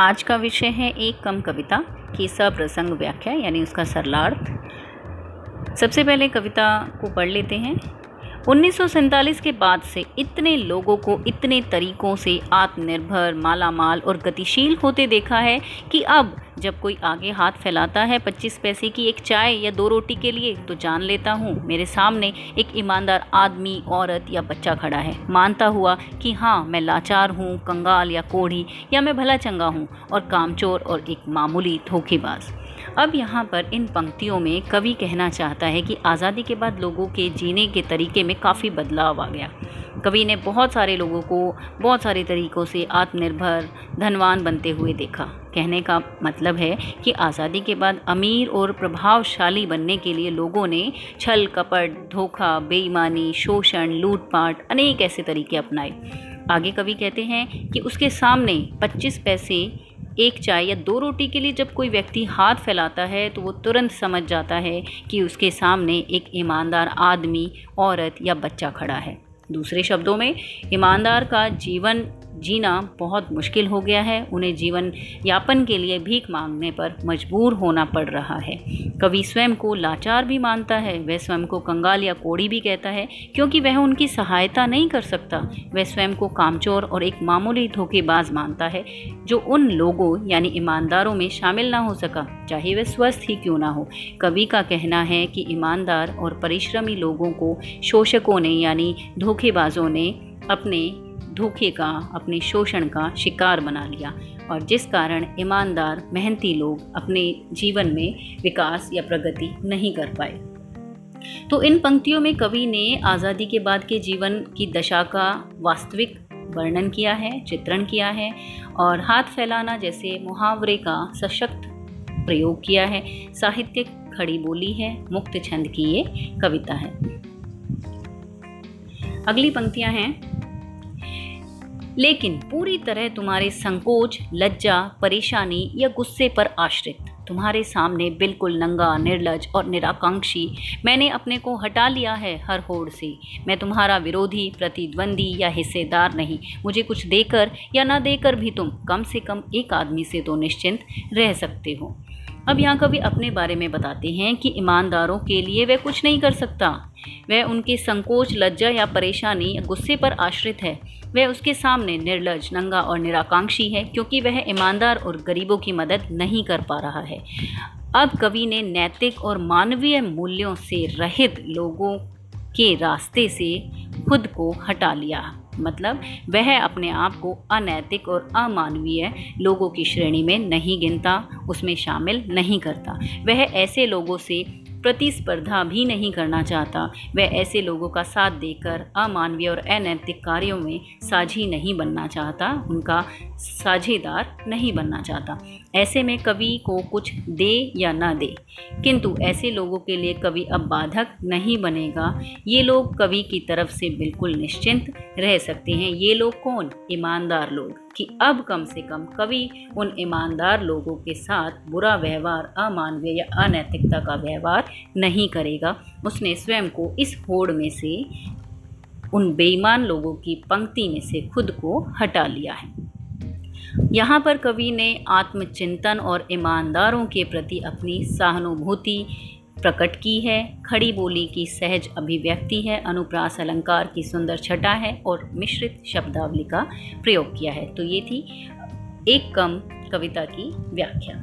आज का विषय है एक कम कविता की सप्रसंग व्याख्या, यानी उसका सरलार्थ। सबसे पहले कविता को पढ़ लेते हैं। उन्नीस सौ सैंतालीस के बाद से इतने लोगों को, इतने तरीकों से आत्मनिर्भर, मालामाल और गतिशील होते देखा है कि अब जब कोई आगे हाथ फैलाता है पच्चीस पैसे की एक चाय या दो रोटी के लिए तो जान लेता हूँ मेरे सामने एक ईमानदार आदमी, औरत या बच्चा खड़ा है। मानता हुआ कि हाँ मैं लाचार हूँ, कंगाल या कोढ़ी, या मैं भला चंगा हूँ और कामचोर और एक मामूली धोखेबाज। अब यहाँ पर इन पंक्तियों में कवि कहना चाहता है कि आज़ादी के बाद लोगों के जीने के तरीके में काफ़ी बदलाव आ गया। कवि ने बहुत सारे लोगों को बहुत सारे तरीक़ों से आत्मनिर्भर, धनवान बनते हुए देखा। कहने का मतलब है कि आज़ादी के बाद अमीर और प्रभावशाली बनने के लिए लोगों ने छल, कपट, धोखा, बेईमानी, शोषण, लूटपाट अनेक ऐसे तरीके अपनाए। आगे कवि कहते हैं कि उसके सामने 25 पैसे एक चाय या दो रोटी के लिए जब कोई व्यक्ति हाथ फैलाता है तो वो तुरंत समझ जाता है कि उसके सामने एक ईमानदार आदमी, औरत या बच्चा खड़ा है। दूसरे शब्दों में, ईमानदार का जीवन जीना बहुत मुश्किल हो गया है। उन्हें जीवन यापन के लिए भीख मांगने पर मजबूर होना पड़ रहा है। कवि स्वयं को लाचार भी मानता है। वह स्वयं को कंगाल या कोड़ी भी कहता है, क्योंकि वह उनकी सहायता नहीं कर सकता। वह स्वयं को कामचोर और एक मामूली धोखेबाज मानता है, जो उन लोगों यानी ईमानदारों में शामिल ना हो सका, चाहे वह स्वस्थ ही क्यों ना हो। कवि का कहना है कि ईमानदार और परिश्रमी लोगों को शोषकों ने यानी धोखेबाजों ने अपने धोखे का, अपने शोषण का शिकार बना लिया और जिस कारण ईमानदार, मेहनती लोग अपने जीवन में विकास या प्रगति नहीं कर पाए। तो इन पंक्तियों में कवि ने आज़ादी के बाद के जीवन की दशा का वास्तविक वर्णन किया है, चित्रण किया है और हाथ फैलाना जैसे मुहावरे का सशक्त प्रयोग किया है। साहित्यिक खड़ी बोली है, मुक्त छंद की ये कविता है। अगली पंक्तियाँ हैं। लेकिन पूरी तरह तुम्हारे संकोच, लज्जा, परेशानी या गुस्से पर आश्रित। तुम्हारे सामने बिल्कुल नंगा, निर्लज और निराकांक्षी मैंने अपने को हटा लिया है हर होड़ से। मैं तुम्हारा विरोधी, प्रतिद्वंदी या हिस्सेदार नहीं। मुझे कुछ देकर या ना देकर भी तुम कम से कम एक आदमी से तो निश्चिंत रह सकते हो। अब यहाँ कवि अपने बारे में बताते हैं कि ईमानदारों के लिए वह कुछ नहीं कर सकता। वह उनके संकोच, लज्जा या परेशानी या गुस्से पर आश्रित है। वह उसके सामने निर्लज, नंगा और निराकांक्षी है, क्योंकि वह ईमानदार और गरीबों की मदद नहीं कर पा रहा है। अब कवि ने नैतिक और मानवीय मूल्यों से रहित लोगों के रास्ते से खुद को हटा लिया। मतलब वह अपने आप को अनैतिक और अमानवीय लोगों की श्रेणी में नहीं गिनता, उसमें शामिल नहीं करता। वह ऐसे लोगों से प्रतिस्पर्धा भी नहीं करना चाहता। वह ऐसे लोगों का साथ देकर अमानवीय और अनैतिक कार्यों में साझी नहीं बनना चाहता, उनका साझेदार नहीं बनना चाहता। ऐसे में कवि को कुछ दे या ना दे। किंतु ऐसे लोगों के लिए कवि अब बाधक नहीं बनेगा। ये लोग कवि की तरफ़ से बिल्कुल निश्चिंत रह सकते हैं। ये लोग कौन? ईमानदार लोग। कि अब कम से कम कवि उन ईमानदार लोगों के साथ बुरा व्यवहार, अमानवीय या अनैतिकता का व्यवहार नहीं करेगा। उसने स्वयं को इस होड़ में से उन बेईमान लोगों की पंक्ति में से खुद को हटा लिया है। यहाँ पर कवि ने आत्मचिंतन और ईमानदारों के प्रति अपनी सहानुभूति प्रकट की है, खड़ी बोली की सहज अभिव्यक्ति है, अनुप्रास अलंकार की सुंदर छटा है और मिश्रित शब्दावली का प्रयोग किया है। तो ये थी एक कम कविता की व्याख्या।